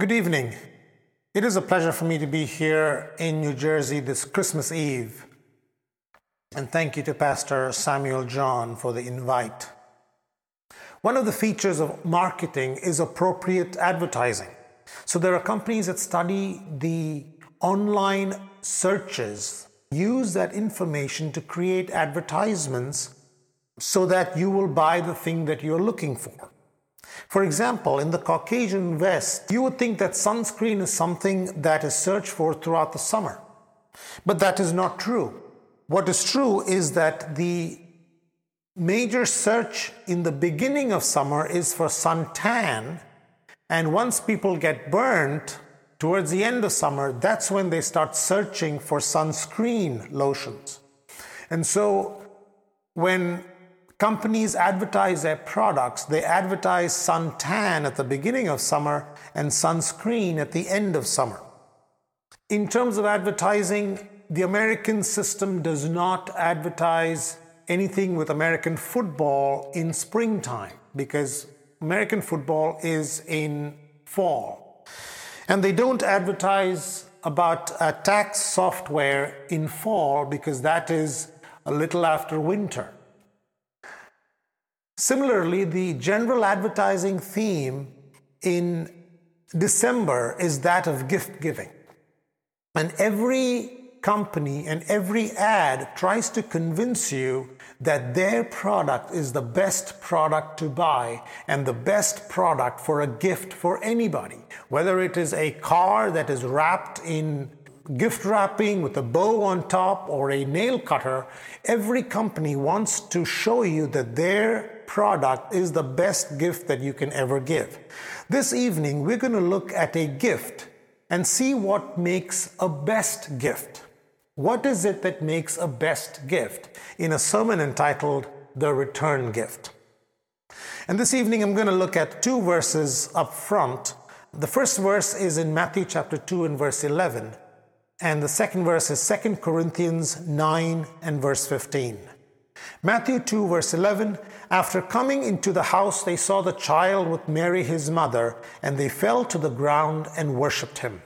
Good evening. It is a pleasure for me to be here in New Jersey this Christmas Eve. And thank you to Pastor Samuel John for the invite. One of the features of marketing is appropriate advertising. So there are companies that study the online searches, use that information to create advertisements so that you will buy the thing that you're looking for. For example, in the Caucasian West, you would think that sunscreen is something that is searched for throughout the summer. But that is not true. What is true is that the major search in the beginning of summer is for suntan. And once people get burnt towards the end of summer, that's when they start searching for sunscreen lotions. And so when companies advertise their products, they advertise suntan at the beginning of summer and sunscreen at the end of summer. In terms of advertising, the American system does not advertise anything with American football in springtime because American football is in fall. And they don't advertise about tax software in fall because that is a little after winter. Similarly, the general advertising theme in December is that of gift giving. And every company and every ad tries to convince you that their product is the best product to buy and the best product for a gift for anybody. Whether it is a car that is wrapped in gift wrapping with a bow on top or a nail cutter, every company wants to show you that their product is the best gift that you can ever give. This evening, we're going to look at a gift and see what makes a best gift. What is it that makes a best gift in a sermon entitled The Return Gift? And this evening, I'm going to look at two verses up front. The first verse is in Matthew chapter 2 and verse 11, and the second verse is 2 Corinthians 9 and verse 15. Matthew 2, verse 11 After coming into the house, they saw the child with Mary his mother, and they fell to the ground and worshipped him.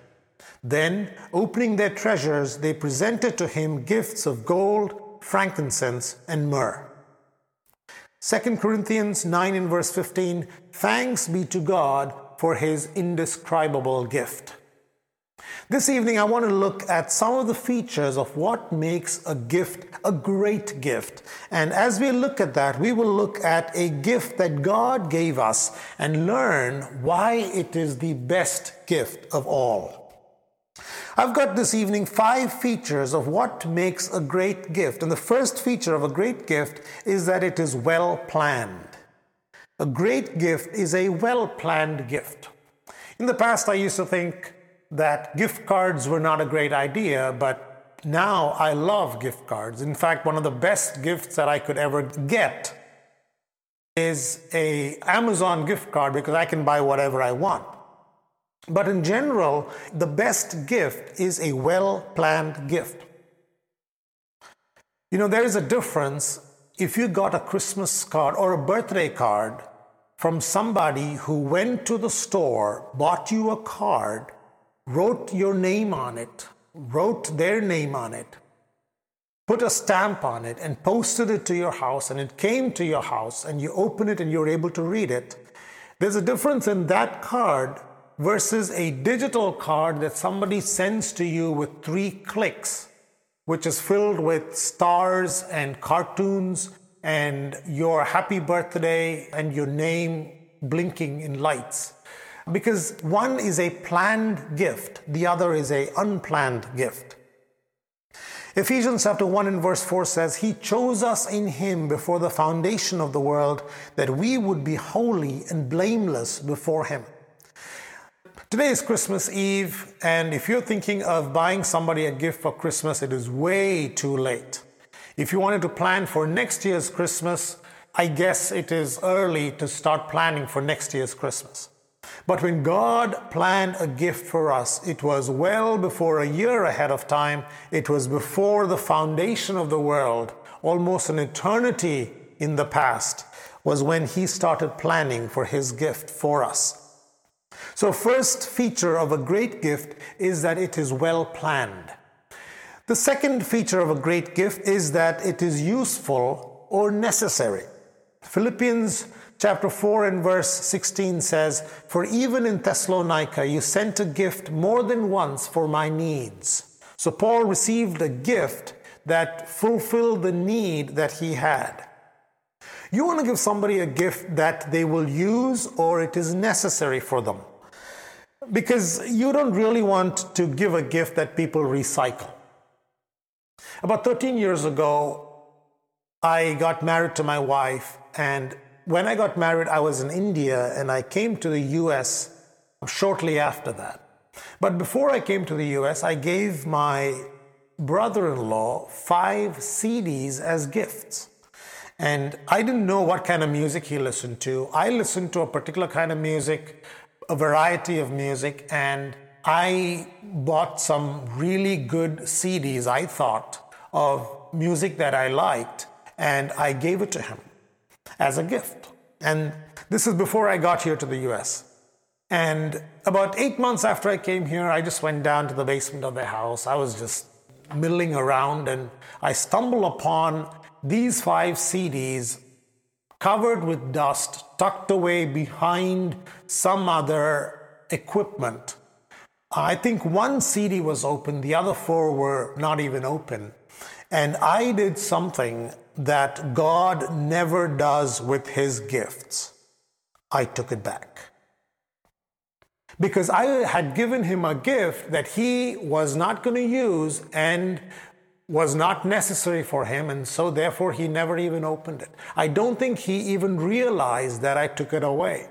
Then, opening their treasures, they presented to him gifts of gold, frankincense, and myrrh. 2 Corinthians 9 and verse 15 Thanks be to God for his indescribable gift. This evening, I want to look at some of the features of what makes a gift a great gift. And as we look at that, we will look at a gift that God gave us and learn why it is the best gift of all. I've got this evening five features of what makes a great gift. And the first feature of a great gift is that it is well planned. A great gift is a well planned gift. In the past, I used to think that gift cards were not a great idea, but now I love gift cards. In fact, one of the best gifts that I could ever get is a Amazon gift card because I can buy whatever I want. But in general, the best gift is a well-planned gift. You know, there is a difference if you got a Christmas card or a birthday card from somebody who went to the store, bought you a card, wrote your name on it, wrote their name on it, put a stamp on it, and posted it to your house, and it came to your house, and you open it and you're able to read it. There's a difference in that card versus a digital card that somebody sends to you with three clicks, which is filled with stars and cartoons and your happy birthday and your name blinking in lights. Because one is a planned gift, the other is a unplanned gift. Ephesians chapter 1 and verse 4 says, He chose us in Him before the foundation of the world that we would be holy and blameless before Him. Today is Christmas Eve, and if you're thinking of buying somebody a gift for Christmas, it is way too late. If you wanted to plan for next year's Christmas, I guess it is early to start planning for next year's Christmas. But when God planned a gift for us, it was well before a year ahead of time. It was before the foundation of the world, almost an eternity in the past, was when He started planning for His gift for us. So, first feature of a great gift is that it is well planned. The second feature of a great gift is that it is useful or necessary. Philippians chapter 4 and verse 16 says, For even in Thessalonica you sent a gift more than once for my needs. So Paul received a gift that fulfilled the need that he had. You want to give somebody a gift that they will use or it is necessary for them. Because you don't really want to give a gift that people recycle. About 13 years ago, I got married to my wife, and when I got married, I was in India and I came to the US shortly after that. But before I came to the US, I gave my brother in law five CDs as gifts. And I didn't know what kind of music he listened to. I listened to a particular kind of music, a variety of music, and I bought some really good CDs, I thought, of music that I liked, and I gave it to him as a gift. And this is before I got here to the US. And about eight months after I came here, I just went down to the basement of the house. I was just milling around and I stumbled upon these five CDs covered with dust, tucked away behind some other equipment. I think one CD was open, the other four were not even open. And I did something that God never does with his gifts. I took it back. Because I had given him a gift that he was not going to use and was not necessary for him, and so therefore he never even opened it. I don't think he even realized that I took it away.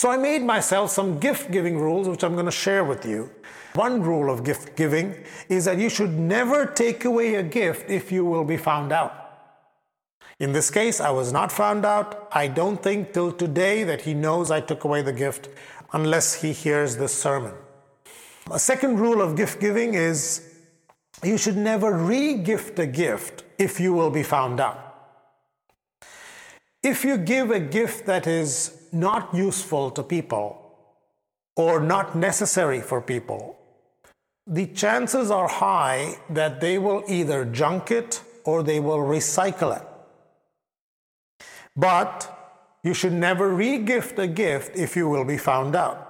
So I made myself some gift giving rules, which I'm going to share with you. One rule of gift giving is that you should never take away a gift if you will be found out. In this case, I was not found out. I don't think till today that he knows I took away the gift unless he hears this sermon. A second rule of gift giving is you should never re gift a gift if you will be found out. If you give a gift that is not useful to people or not necessary for people, the chances are high that they will either junk it or they will recycle it. But you should never re-gift a gift if you will be found out.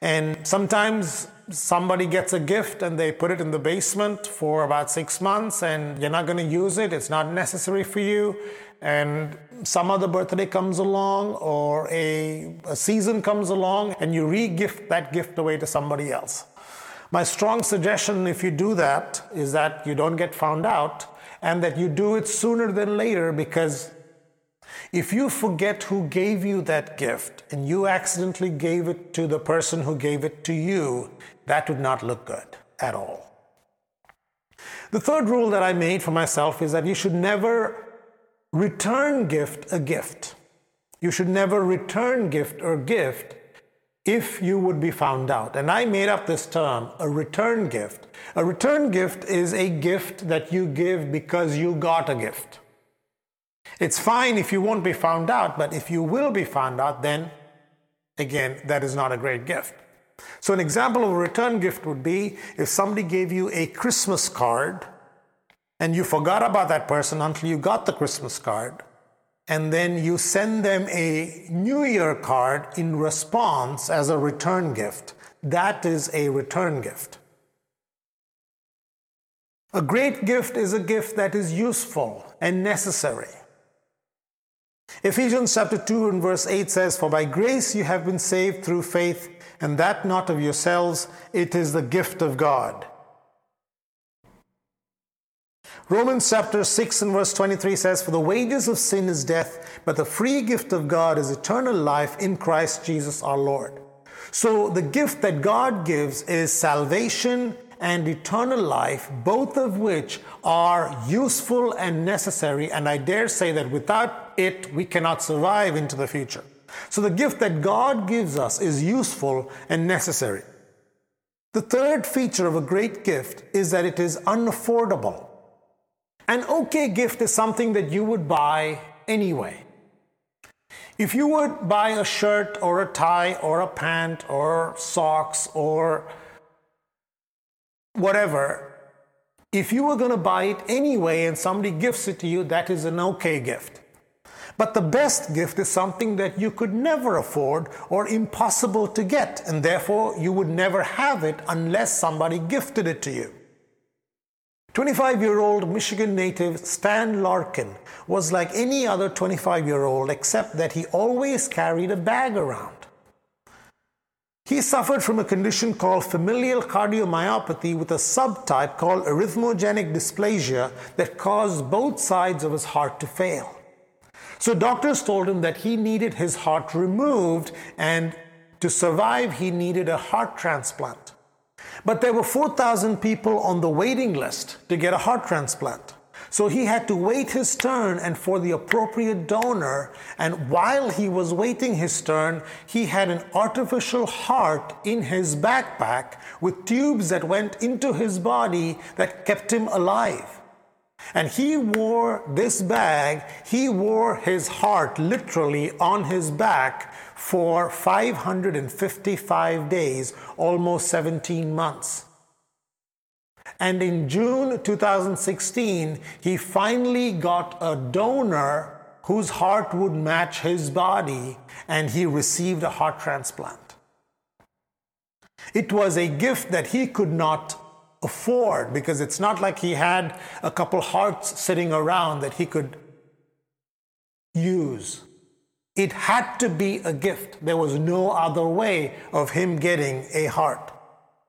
And sometimes somebody gets a gift and they put it in the basement for about six months and you're not going to use it, it's not necessary for you. And some other birthday comes along or a, a season comes along and you re gift that gift away to somebody else. My strong suggestion, if you do that, is that you don't get found out and that you do it sooner than later because if you forget who gave you that gift and you accidentally gave it to the person who gave it to you, that would not look good at all. The third rule that I made for myself is that you should never return gift a gift. You should never return gift or gift if you would be found out. And I made up this term, a return gift. A return gift is a gift that you give because you got a gift. It's fine if you won't be found out, but if you will be found out, then again, that is not a great gift. So, an example of a return gift would be if somebody gave you a Christmas card and you forgot about that person until you got the Christmas card and then you send them a New Year card in response as a return gift. That is a return gift. A great gift is a gift that is useful and necessary. Ephesians chapter 2 and verse 8 says, For by grace you have been saved through faith, and that not of yourselves, it is the gift of God. Romans chapter 6 and verse 23 says, For the wages of sin is death, but the free gift of God is eternal life in Christ Jesus our Lord. So the gift that God gives is salvation and eternal life, both of which are useful and necessary. And I dare say that without it, we cannot survive into the future. So the gift that God gives us is useful and necessary. The third feature of a great gift is that it is unaffordable. An okay gift is something that you would buy anyway. If you would buy a shirt or a tie or a pant or socks or whatever, if you were going to buy it anyway and somebody gifts it to you, that is an okay gift. But the best gift is something that you could never afford or impossible to get, and therefore you would never have it unless somebody gifted it to you. 25 year old Michigan native Stan Larkin was like any other 25 year old except that he always carried a bag around. He suffered from a condition called familial cardiomyopathy with a subtype called arrhythmogenic dysplasia that caused both sides of his heart to fail. So doctors told him that he needed his heart removed and to survive he needed a heart transplant. But there were 4,000 people on the waiting list to get a heart transplant. So he had to wait his turn and for the appropriate donor. And while he was waiting his turn, he had an artificial heart in his backpack with tubes that went into his body that kept him alive. And he wore this bag, he wore his heart literally on his back for 555 days, almost 17 months. And in June 2016, he finally got a donor whose heart would match his body, and he received a heart transplant. It was a gift that he could not afford because it's not like he had a couple hearts sitting around that he could use. It had to be a gift. There was no other way of him getting a heart.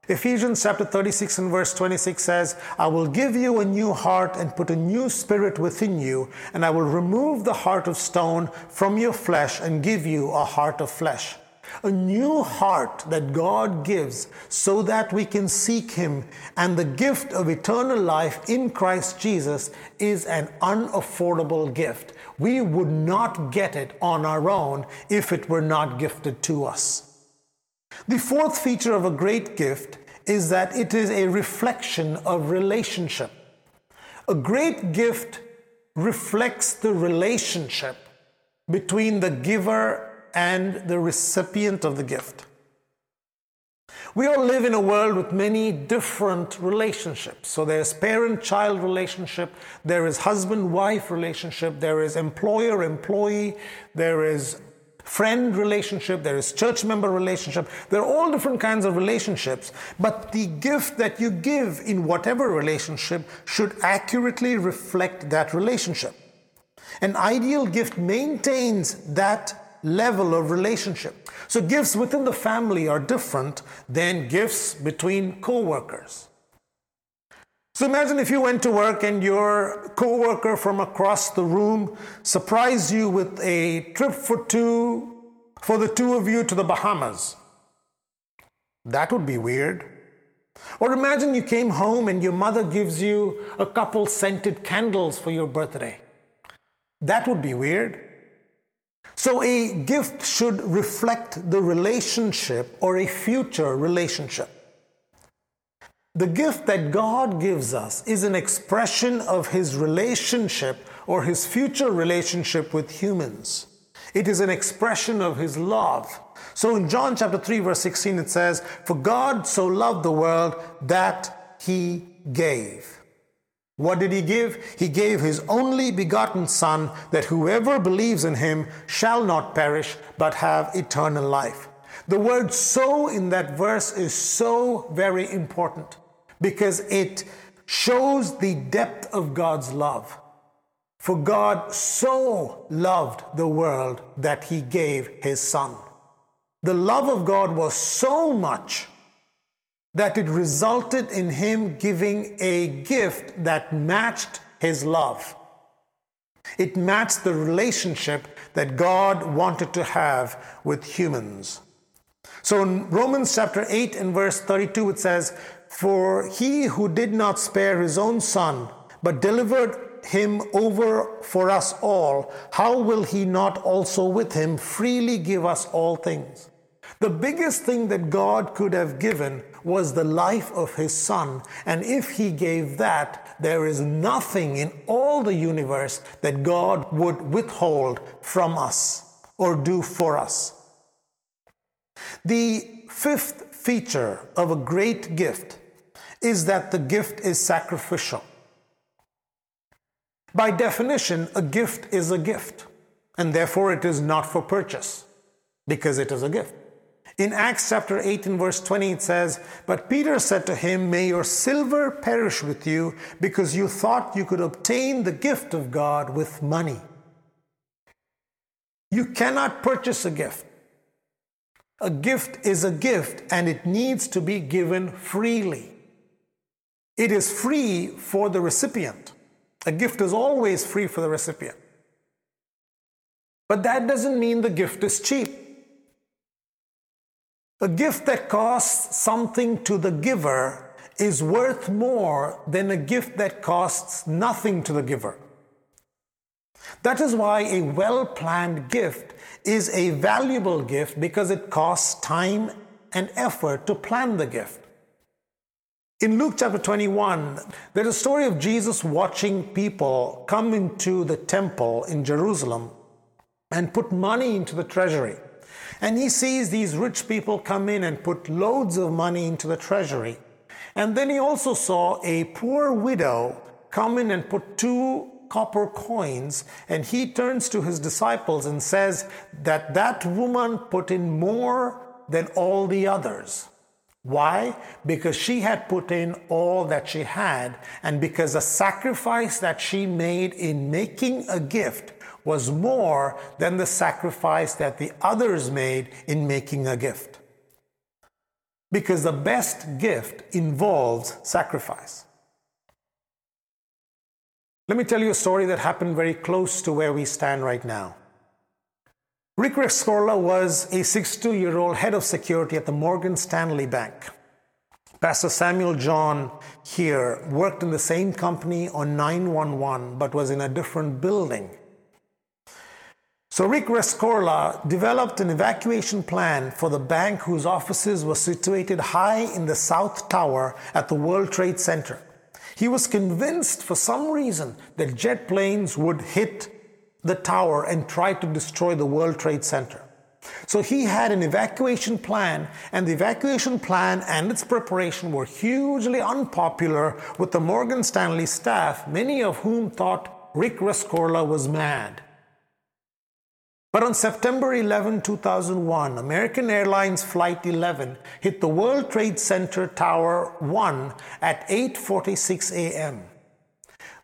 Ephesians chapter 36 and verse 26 says, I will give you a new heart and put a new spirit within you, and I will remove the heart of stone from your flesh and give you a heart of flesh. A new heart that God gives so that we can seek Him, and the gift of eternal life in Christ Jesus is an unaffordable gift. We would not get it on our own if it were not gifted to us. The fourth feature of a great gift is that it is a reflection of relationship. A great gift reflects the relationship between the giver and the recipient of the gift. We all live in a world with many different relationships. So there's parent child relationship, there is husband wife relationship, there is employer employee, there is friend relationship, there is church member relationship. There are all different kinds of relationships, but the gift that you give in whatever relationship should accurately reflect that relationship. An ideal gift maintains that level of relationship. So gifts within the family are different than gifts between co-workers. So imagine if you went to work and your coworker from across the room surprised you with a trip for two for the two of you to the Bahamas. That would be weird. Or imagine you came home and your mother gives you a couple scented candles for your birthday. That would be weird. So a gift should reflect the relationship or a future relationship. The gift that God gives us is an expression of His relationship or His future relationship with humans. It is an expression of His love. So in John chapter 3, verse 16, it says, For God so loved the world that He gave. What did He give? He gave His only begotten Son, that whoever believes in Him shall not perish, but have eternal life. The word so in that verse is so very important because it shows the depth of God's love. For God so loved the world that he gave his son. The love of God was so much that it resulted in him giving a gift that matched his love. It matched the relationship that God wanted to have with humans. So in Romans chapter 8 and verse 32, it says, for he who did not spare his own son, but delivered him over for us all, how will he not also with him freely give us all things? The biggest thing that God could have given was the life of his son. And if he gave that, there is nothing in all the universe that God would withhold from us. or do for us. The fifth feature of a great gift is that the gift is sacrificial. By definition, a gift is a gift, and therefore it is not for purchase because it is a gift. In Acts chapter 8 and verse 20, it says, But Peter said to him, May your silver perish with you, because you thought you could obtain the gift of God with money. You cannot purchase a gift. A gift is a gift, and it needs to be given freely. It is free for the recipient. A gift is always free for the recipient. But that doesn't mean the gift is cheap. A gift that costs something to the giver is worth more than a gift that costs nothing to the giver. That is why a well planned gift is a valuable gift because it costs time and effort to plan the gift. In Luke chapter 21, there's a story of Jesus watching people come into the temple in Jerusalem and put money into the treasury. And he sees these rich people come in and put loads of money into the treasury. And then he also saw a poor widow come in and put two copper coins. And he turns to his disciples and says that that woman put in more than all the others. Why? Because she had put in all that she had, and because the sacrifice that she made in making a gift was more than the sacrifice that the others made in making a gift. Because the best gift involves sacrifice. Let me tell you a story that happened very close to where we stand right now. Rick Rescorla was a 62 year old head of security at the Morgan Stanley Bank. Pastor Samuel John here worked in the same company on 911 but was in a different building. So Rick Rescorla developed an evacuation plan for the bank whose offices were situated high in the South Tower at the World Trade Center. He was convinced for some reason that jet planes would hit the tower and try to destroy the World Trade Center. So he had an evacuation plan, and the evacuation plan and its preparation were hugely unpopular with the Morgan Stanley staff, many of whom thought Rick Rescorla was mad. But on September 11, 2001, American Airlines Flight 11 hit the World Trade Center Tower 1 at 8:46 a.m.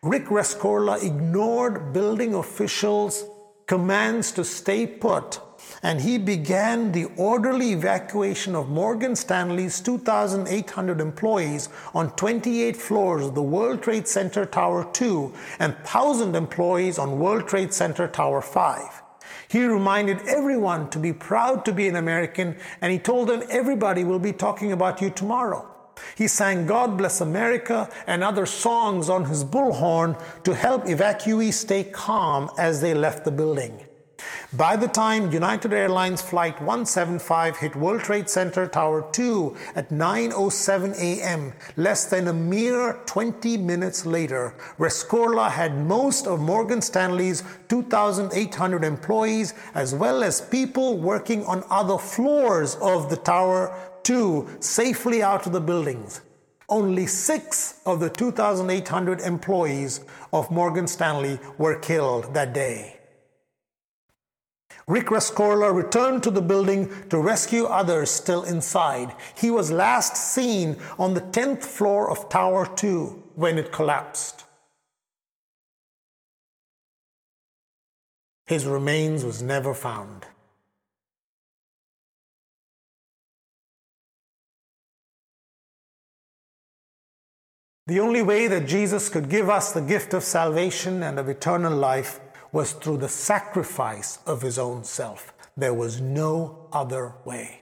Rick Rescorla ignored building officials' commands to stay put, and he began the orderly evacuation of Morgan Stanley's 2,800 employees on 28 floors of the World Trade Center Tower 2 and 1,000 employees on World Trade Center Tower 5. He reminded everyone to be proud to be an American, and he told them everybody will be talking about you tomorrow. He sang God Bless America and other songs on his bullhorn to help evacuees stay calm as they left the building. By the time United Airlines Flight 175 hit World Trade Center Tower 2 at 9:07 a.m., less than a mere 20 minutes later, Rescorla had most of Morgan Stanley's 2,800 employees as well as people working on other floors of the Tower 2 safely out of the buildings. Only six of the 2,800 employees of Morgan Stanley were killed that day. Rick Rescorla returned to the building to rescue others still inside. He was last seen on the 10th floor of Tower 2 when it collapsed. His remains was never found. The only way that Jesus could give us the gift of salvation and of eternal life was through the sacrifice of his own self. There was no other way.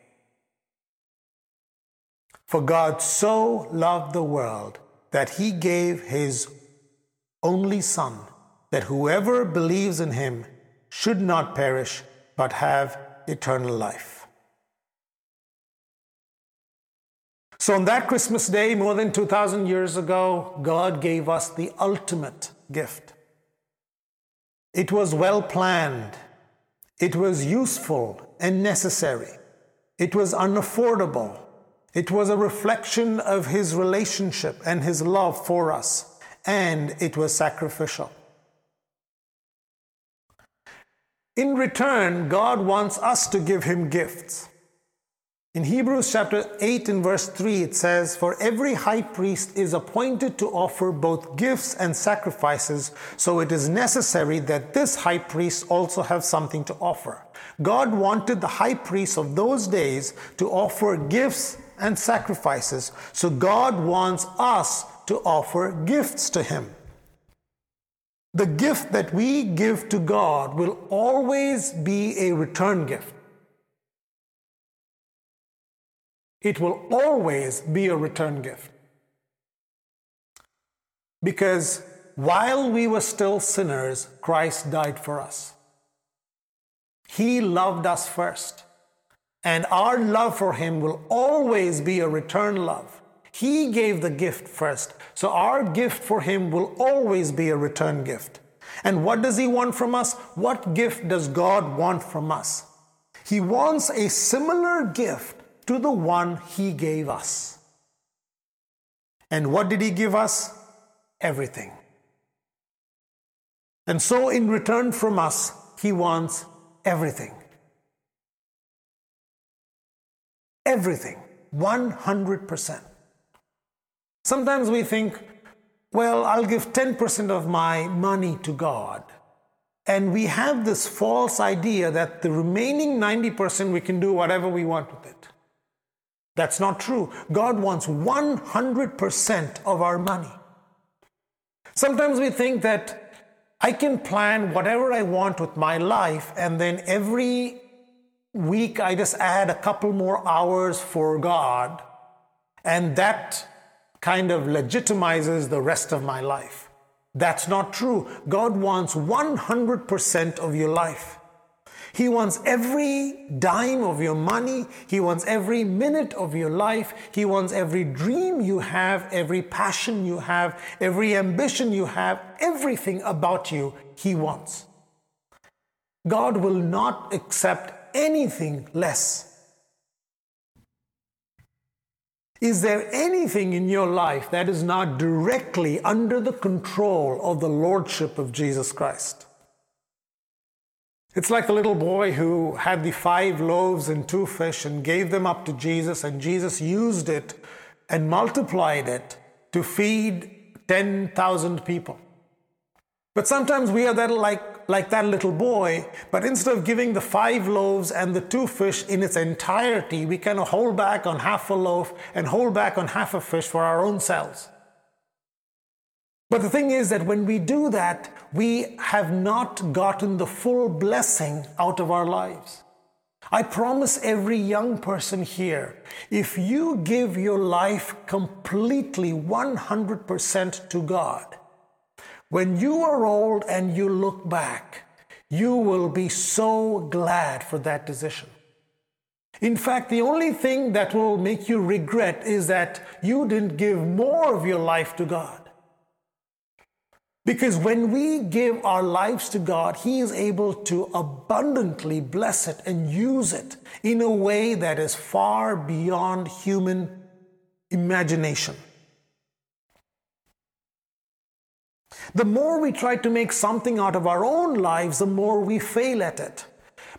For God so loved the world that he gave his only Son, that whoever believes in him should not perish, but have eternal life. So, on that Christmas day, more than 2,000 years ago, God gave us the ultimate gift it was well planned. It was useful and necessary. It was unaffordable. It was a reflection of His relationship and His love for us, and it was sacrificial. In return, God wants us to give Him gifts. In Hebrews chapter 8 and verse 3, it says, For every high priest is appointed to offer both gifts and sacrifices, so it is necessary that this high priest also have something to offer. God wanted the high priests of those days to offer gifts and sacrifices, so God wants us to offer gifts to Him. The gift that we give to God will always be a return gift. It will always be a return gift. Because while we were still sinners, Christ died for us. He loved us first. And our love for Him will always be a return love. He gave the gift first. So our gift for Him will always be a return gift. And what does He want from us? What gift does God want from us? He wants a similar gift to the one He gave us. And what did He give us? Everything. And so, in return from us, He wants everything. Everything. 100%. Sometimes we think, well, I'll give 10% of my money to God. And we have this false idea that the remaining 90% we can do whatever we want with it. That's not true. God wants 100% of our money. Sometimes we think that I can plan whatever I want with my life, and then every week I just add a couple more hours for God, and that kind of legitimizes the rest of my life. That's not true. God wants 100% of your life. He wants every dime of your money. He wants every minute of your life. He wants every dream you have, every passion you have, every ambition you have, everything about you, He wants. God will not accept anything less. Is there anything in your life that is not directly under the control of the Lordship of Jesus Christ? It's like the little boy who had the five loaves and two fish and gave them up to Jesus, and Jesus used it and multiplied it to feed 10,000 people. But sometimes we are that like, like that little boy, but instead of giving the five loaves and the two fish in its entirety, we kind of hold back on half a loaf and hold back on half a fish for our own selves. But the thing is that when we do that, we have not gotten the full blessing out of our lives. I promise every young person here if you give your life completely 100% to God, when you are old and you look back, you will be so glad for that decision. In fact, the only thing that will make you regret is that you didn't give more of your life to God. Because when we give our lives to God, He is able to abundantly bless it and use it in a way that is far beyond human imagination. The more we try to make something out of our own lives, the more we fail at it.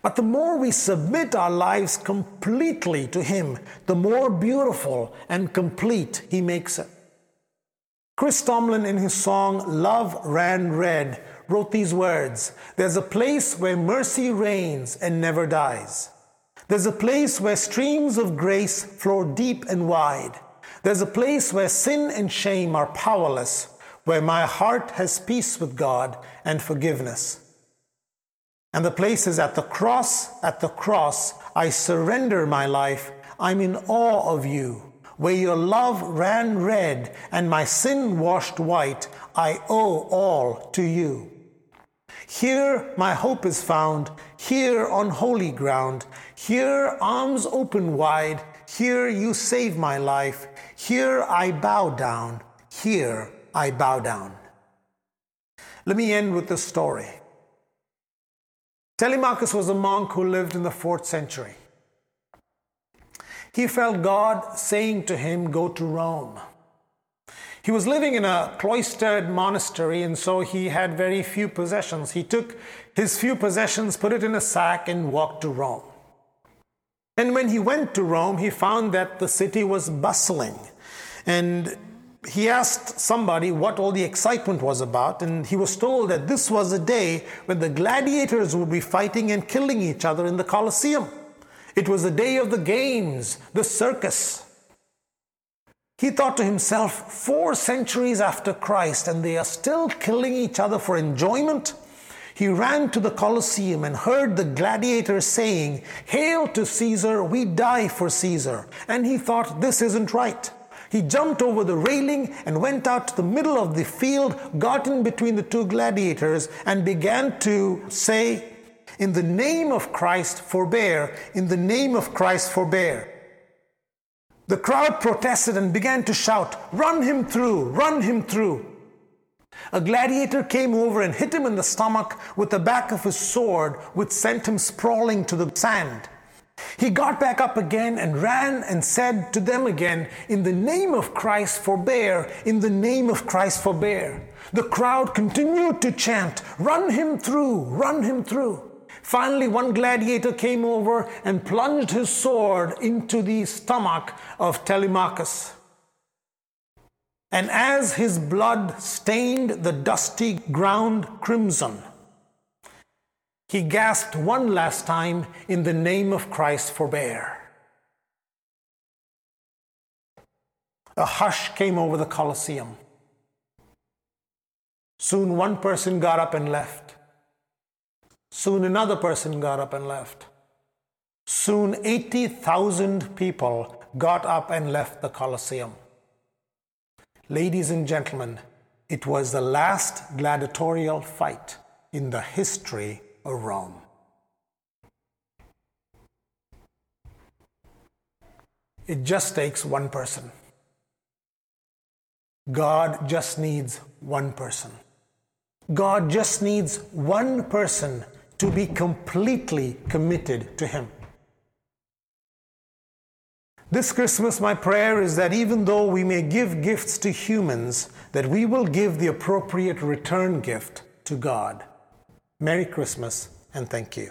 But the more we submit our lives completely to Him, the more beautiful and complete He makes it. Chris Tomlin, in his song Love Ran Red, wrote these words There's a place where mercy reigns and never dies. There's a place where streams of grace flow deep and wide. There's a place where sin and shame are powerless where my heart has peace with God and forgiveness. And the place is at the cross, at the cross, I surrender my life. I'm in awe of you. Where your love ran red and my sin washed white, I owe all to you. Here my hope is found, here on holy ground, here arms open wide, here you save my life, here I bow down, here I bow down. Let me end with a story. Telemachus was a monk who lived in the fourth century. He felt God saying to him, Go to Rome. He was living in a cloistered monastery, and so he had very few possessions. He took his few possessions, put it in a sack, and walked to Rome. And when he went to Rome, he found that the city was bustling. And he asked somebody what all the excitement was about, and he was told that this was a day when the gladiators would be fighting and killing each other in the Colosseum. It was the day of the games, the circus. He thought to himself, four centuries after Christ, and they are still killing each other for enjoyment? He ran to the Colosseum and heard the gladiators saying, Hail to Caesar, we die for Caesar. And he thought, This isn't right. He jumped over the railing and went out to the middle of the field, got in between the two gladiators, and began to say, in the name of Christ, forbear. In the name of Christ, forbear. The crowd protested and began to shout, Run him through, run him through. A gladiator came over and hit him in the stomach with the back of his sword, which sent him sprawling to the sand. He got back up again and ran and said to them again, In the name of Christ, forbear, in the name of Christ, forbear. The crowd continued to chant, Run him through, run him through. Finally, one gladiator came over and plunged his sword into the stomach of Telemachus. And as his blood stained the dusty ground crimson, he gasped one last time, In the name of Christ, forbear. A hush came over the Colosseum. Soon one person got up and left. Soon another person got up and left. Soon 80,000 people got up and left the Colosseum. Ladies and gentlemen, it was the last gladiatorial fight in the history of Rome. It just takes one person. God just needs one person. God just needs one person to be completely committed to Him. This Christmas, my prayer is that even though we may give gifts to humans, that we will give the appropriate return gift to God. Merry Christmas and thank you.